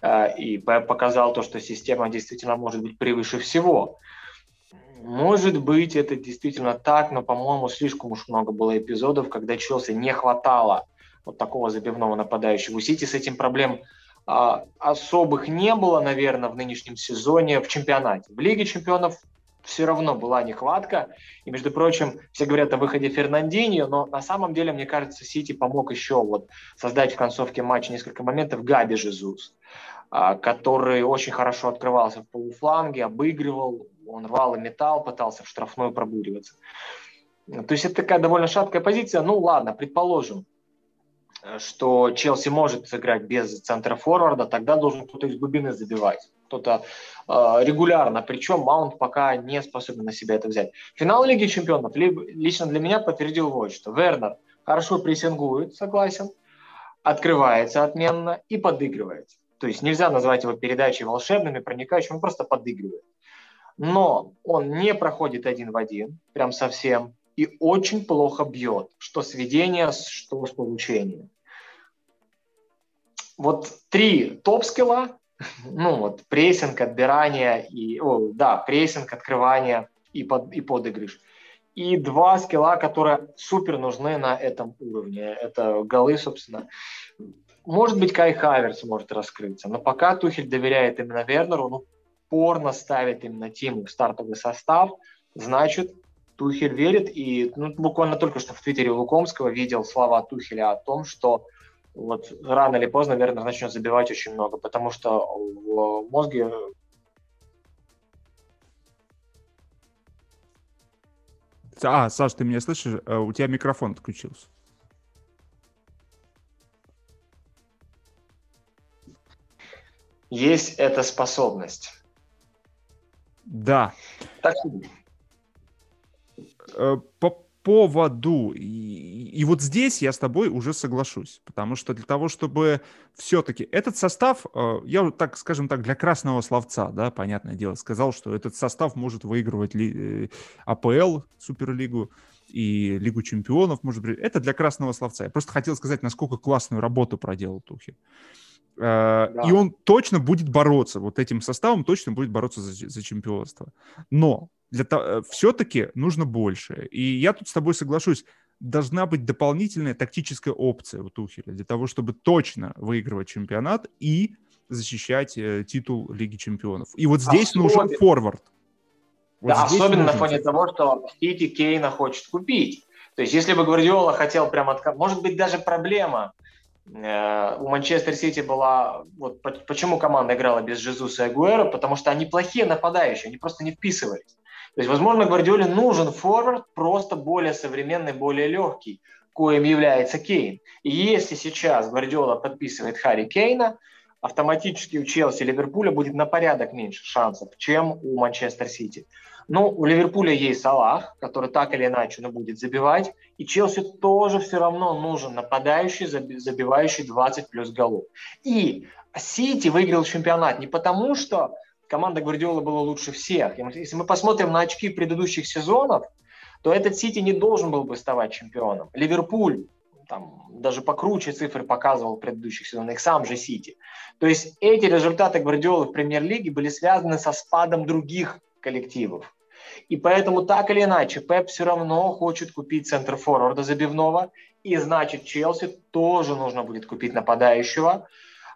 А, и показал то, что система действительно может быть превыше всего. Может быть, это действительно так, но, по-моему, слишком уж много было эпизодов, когда Челси не хватало вот такого забивного нападающего. У Сити с этим проблем а, особых не было, наверное, в нынешнем сезоне в чемпионате. В Лиге чемпионов все равно была нехватка. И, между прочим, все говорят о выходе Фернандинho, но на самом деле, мне кажется, Сити помог еще вот создать в концовке матча несколько моментов Габи Жезус, который очень хорошо открывался в полуфланге, обыгрывал, он рвал и металл, пытался в штрафную пробуриваться. То есть это такая довольно шаткая позиция. Ну ладно, предположим, что Челси может сыграть без центра форварда, тогда должен кто-то из глубины забивать кто-то э, регулярно, причем Маунт пока не способен на себя это взять. Финал Лиги Чемпионов лично для меня подтвердил вот что. Вернер хорошо прессингует, согласен, открывается отменно и подыгрывает. То есть нельзя назвать его передачей волшебными, проникающими, он просто подыгрывает. Но он не проходит один в один, прям совсем, и очень плохо бьет, что сведение, что с получением. Вот три топ-скилла ну вот прессинг, отбирание и, о, да, прессинг, открывание и, под, и подыгрыш. И два скилла, которые супер нужны на этом уровне. Это голы, собственно. Может быть, Кай Хаверс может раскрыться, но пока Тухель доверяет именно Вернеру, ну, порно ставит именно Тиму в стартовый состав, значит, Тухель верит. И ну, буквально только что в Твиттере Лукомского видел слова Тухеля о том, что вот рано или поздно, наверное, начнет забивать очень много, потому что в мозге А, Саш, ты меня слышишь? Э, у тебя микрофон отключился. Есть эта способность. Да. Так. Э, по поводу. И, и вот здесь я с тобой уже соглашусь, потому что для того, чтобы все-таки этот состав, э, я так, скажем так, для красного словца, да, понятное дело, сказал, что этот состав может выигрывать ли, э, АПЛ, Суперлигу и Лигу чемпионов, может быть, это для красного словца. Я просто хотел сказать, насколько классную работу проделал Тухи. Э, да. И он точно будет бороться, вот этим составом точно будет бороться за, за чемпионство. Но для того, все-таки нужно больше. И я тут с тобой соглашусь, должна быть дополнительная тактическая опция у Тухеля для того, чтобы точно выигрывать чемпионат и защищать э, титул Лиги Чемпионов. И вот здесь особенно, нужен форвард. Вот да, особенно нужен. на фоне того, что Сити Кейна хочет купить. То есть, если бы Гвардиола хотел прям от... Может быть, даже проблема э, у Манчестер Сити была... Вот почему команда играла без Жезуса и Агуэра? Потому что они плохие нападающие, они просто не вписывались. То есть, возможно, Гвардиоле нужен форвард, просто более современный, более легкий. коим является Кейн. И если сейчас Гвардиола подписывает Харри Кейна, автоматически у Челси и Ливерпуля будет на порядок меньше шансов, чем у Манчестер Сити. Ну, у Ливерпуля есть Салах, который так или иначе он будет забивать, и Челси тоже все равно нужен нападающий, забивающий 20 плюс голов. И Сити выиграл чемпионат не потому, что команда Гвардиолы была лучше всех. Если мы посмотрим на очки предыдущих сезонов, то этот Сити не должен был бы ставать чемпионом. Ливерпуль там, даже покруче цифры показывал в предыдущих сезонах, сам же Сити. То есть эти результаты Гвардиолы в премьер-лиге были связаны со спадом других коллективов. И поэтому так или иначе Пеп все равно хочет купить центр форварда забивного, и значит Челси тоже нужно будет купить нападающего,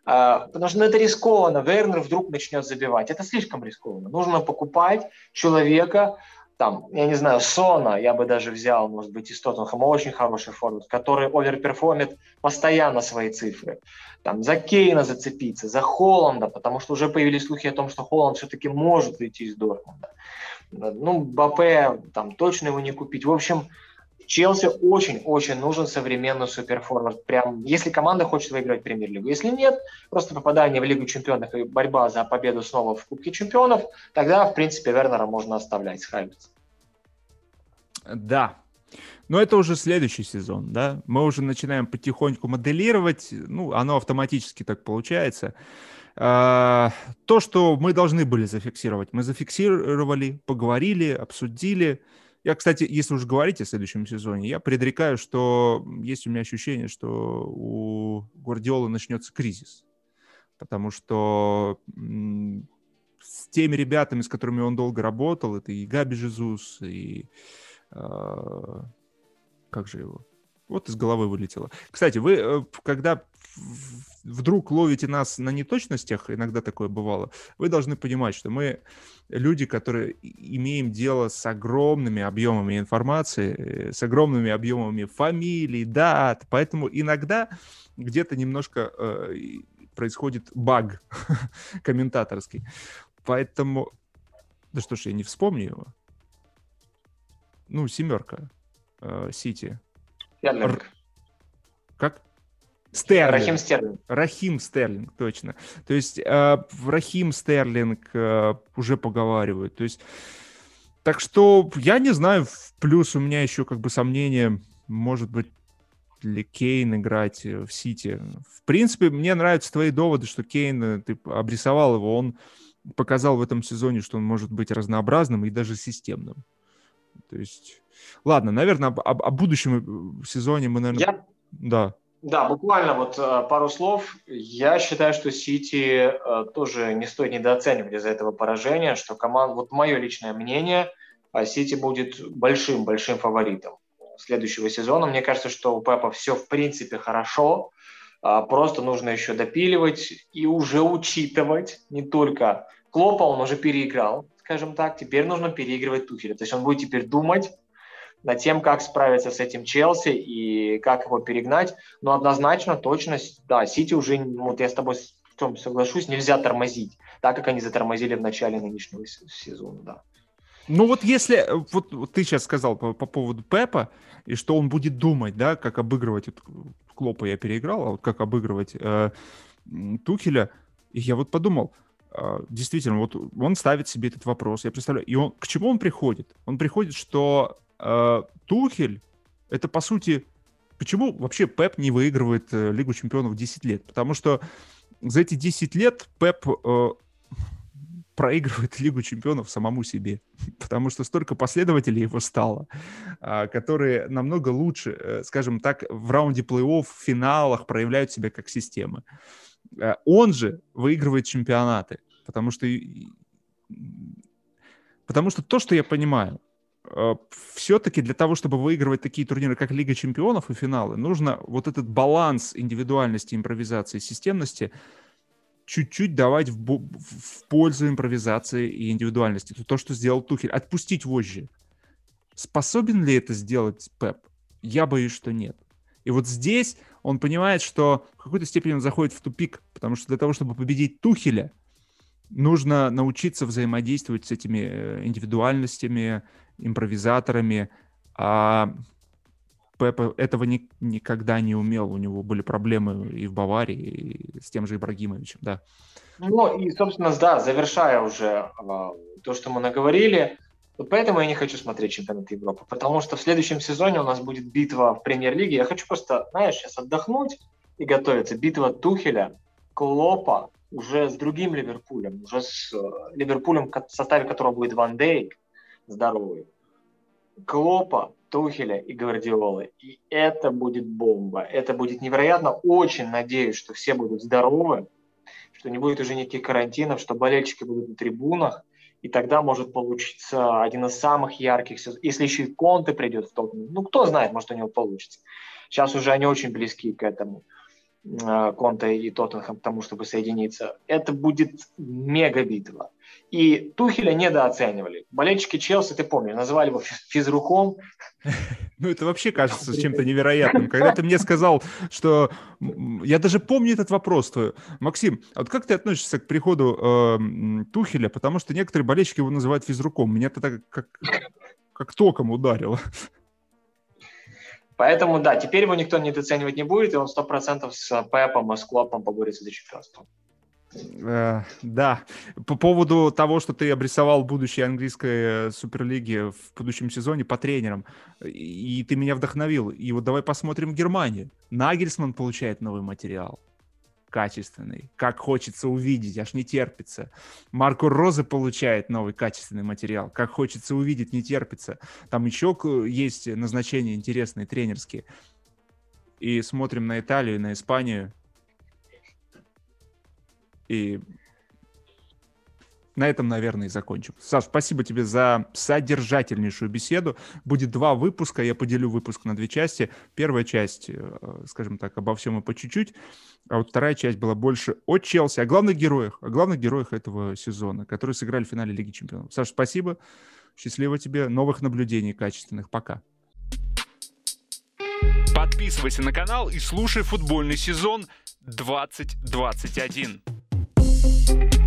а, потому что ну, это рискованно. Вернер вдруг начнет забивать. Это слишком рискованно. Нужно покупать человека, там, я не знаю, Сона я бы даже взял, может быть, из Тоттенхэма, очень хороший форвард, который оверперформит постоянно свои цифры. Там, за Кейна зацепиться, за Холланда, потому что уже появились слухи о том, что Холланд все-таки может уйти из Дортмунда. Ну, Бапе, там, точно его не купить. В общем, Челси очень-очень нужен современный суперфорвард. Прям, если команда хочет выиграть премьер-лигу. Если нет, просто попадание в Лигу чемпионов и борьба за победу снова в Кубке чемпионов, тогда, в принципе, Вернера можно оставлять, схайбиться. Да, но это уже следующий сезон, да? Мы уже начинаем потихоньку моделировать, ну, оно автоматически так получается. А, то, что мы должны были зафиксировать, мы зафиксировали, поговорили, обсудили. Я, кстати, если уж говорить о следующем сезоне, я предрекаю, что есть у меня ощущение, что у Гвардиолы начнется кризис. Потому что с теми ребятами, с которыми он долго работал, это и Габи Жезус, и э, как же его? Вот из головы вылетело. Кстати, вы, э, когда вдруг ловите нас на неточностях, иногда такое бывало, вы должны понимать, что мы люди, которые имеем дело с огромными объемами информации, э, с огромными объемами фамилий, дат, поэтому иногда где-то немножко э, происходит баг комментаторский. Поэтому... Да что ж, я не вспомню его. Ну, семерка. Э, Сити. Р... Как? Стерлинг. Рахим Стерлинг. Рахим Стерлинг, точно. То есть э, Рахим Стерлинг э, уже поговаривают. То есть, так что я не знаю, плюс у меня еще как бы сомнения, может быть, ли Кейн играть в Сити. В принципе, мне нравятся твои доводы, что Кейн, э, ты обрисовал его, он показал в этом сезоне, что он может быть разнообразным и даже системным. То есть, ладно, наверное, об, об, о будущем сезоне мы, наверное... Я... Да. Да, буквально вот э, пару слов. Я считаю, что Сити э, тоже не стоит недооценивать из-за этого поражения, что команда, вот мое личное мнение, а Сити будет большим-большим фаворитом следующего сезона. Мне кажется, что у Пепа все в принципе хорошо, а просто нужно еще допиливать и уже учитывать не только Клопа, он уже переиграл, скажем так, теперь нужно переигрывать Тухеля. То есть он будет теперь думать, над тем, как справиться с этим Челси и как его перегнать. Но однозначно, точность, да, Сити уже, вот я с тобой в чем соглашусь, нельзя тормозить, так как они затормозили в начале нынешнего сезона, да. Ну вот если, вот, вот ты сейчас сказал по, по поводу Пепа, и что он будет думать, да, как обыгрывать, вот, Клопа я переиграл, а вот как обыгрывать э, Тухеля, и я вот подумал, э, действительно, вот он ставит себе этот вопрос, я представляю, и он, к чему он приходит? Он приходит, что э, Тухель — это, по сути, почему вообще Пеп не выигрывает э, Лигу чемпионов 10 лет? Потому что за эти 10 лет Пеп э, проигрывает Лигу чемпионов самому себе, потому что столько последователей его стало, э, которые намного лучше, э, скажем так, в раунде плей-офф, в финалах проявляют себя как системы. Он же выигрывает чемпионаты, потому что Потому что то, что я понимаю, все-таки для того, чтобы выигрывать такие турниры, как Лига чемпионов и финалы, нужно вот этот баланс индивидуальности, импровизации, системности чуть-чуть давать в, в пользу импровизации и индивидуальности. То, что сделал Тухель. Отпустить вожжи. Способен ли это сделать Пеп? Я боюсь, что нет. И вот здесь он понимает, что в какой-то степени он заходит в тупик, потому что для того, чтобы победить Тухеля, нужно научиться взаимодействовать с этими э, индивидуальностями, импровизаторами. А Пеп этого ни, никогда не умел. У него были проблемы и в Баварии, и с тем же Ибрагимовичем, да. Ну и, собственно, да, завершая уже э, то, что мы наговорили, вот поэтому я не хочу смотреть чемпионат Европы, потому что в следующем сезоне у нас будет битва в премьер-лиге. Я хочу просто, знаешь, сейчас отдохнуть и готовиться. Битва Тухеля, Клопа, уже с другим Ливерпулем, уже с э, Ливерпулем, в составе которого будет Ван Дейк, здоровый, Клопа, Тухеля и Гвардиолы. И это будет бомба. Это будет невероятно. Очень надеюсь, что все будут здоровы, что не будет уже никаких карантинов, что болельщики будут на трибунах, и тогда может получиться один из самых ярких сезонов. Если еще и Конте придет в тот, ну кто знает, может у него получится. Сейчас уже они очень близки к этому. Э, Конте и Тоттенхэм к тому, чтобы соединиться. Это будет мега битва. И Тухеля недооценивали. Болельщики Челси, ты помнишь, называли его физруком. Ну, это вообще кажется чем-то невероятным. Когда ты мне сказал, что... Я даже помню этот вопрос твой. Максим, а вот как ты относишься к приходу э, Тухеля? Потому что некоторые болельщики его называют физруком. Меня это так как, как током ударило. Поэтому, да, теперь его никто недооценивать не будет, и он 100% с Пепом и с Клопом поборется за чемпионство. Э, да, по поводу того, что ты обрисовал будущее английской э, суперлиги в будущем сезоне по тренерам, и ты меня вдохновил. И вот давай посмотрим Германию. Нагельсман получает новый материал качественный, как хочется увидеть, аж не терпится. Марко Роза получает новый качественный материал, как хочется увидеть, не терпится. Там еще есть назначения интересные, тренерские. И смотрим на Италию, на Испанию. И на этом, наверное, и закончим. Саш, спасибо тебе за содержательнейшую беседу. Будет два выпуска, я поделю выпуск на две части. Первая часть, э, скажем так, обо всем и по чуть-чуть, а вот вторая часть была больше о Челси, о главных героях, о главных героях этого сезона, которые сыграли в финале Лиги Чемпионов. Саш, спасибо, счастливо тебе, новых наблюдений качественных, пока. Подписывайся на канал и слушай футбольный сезон 2021.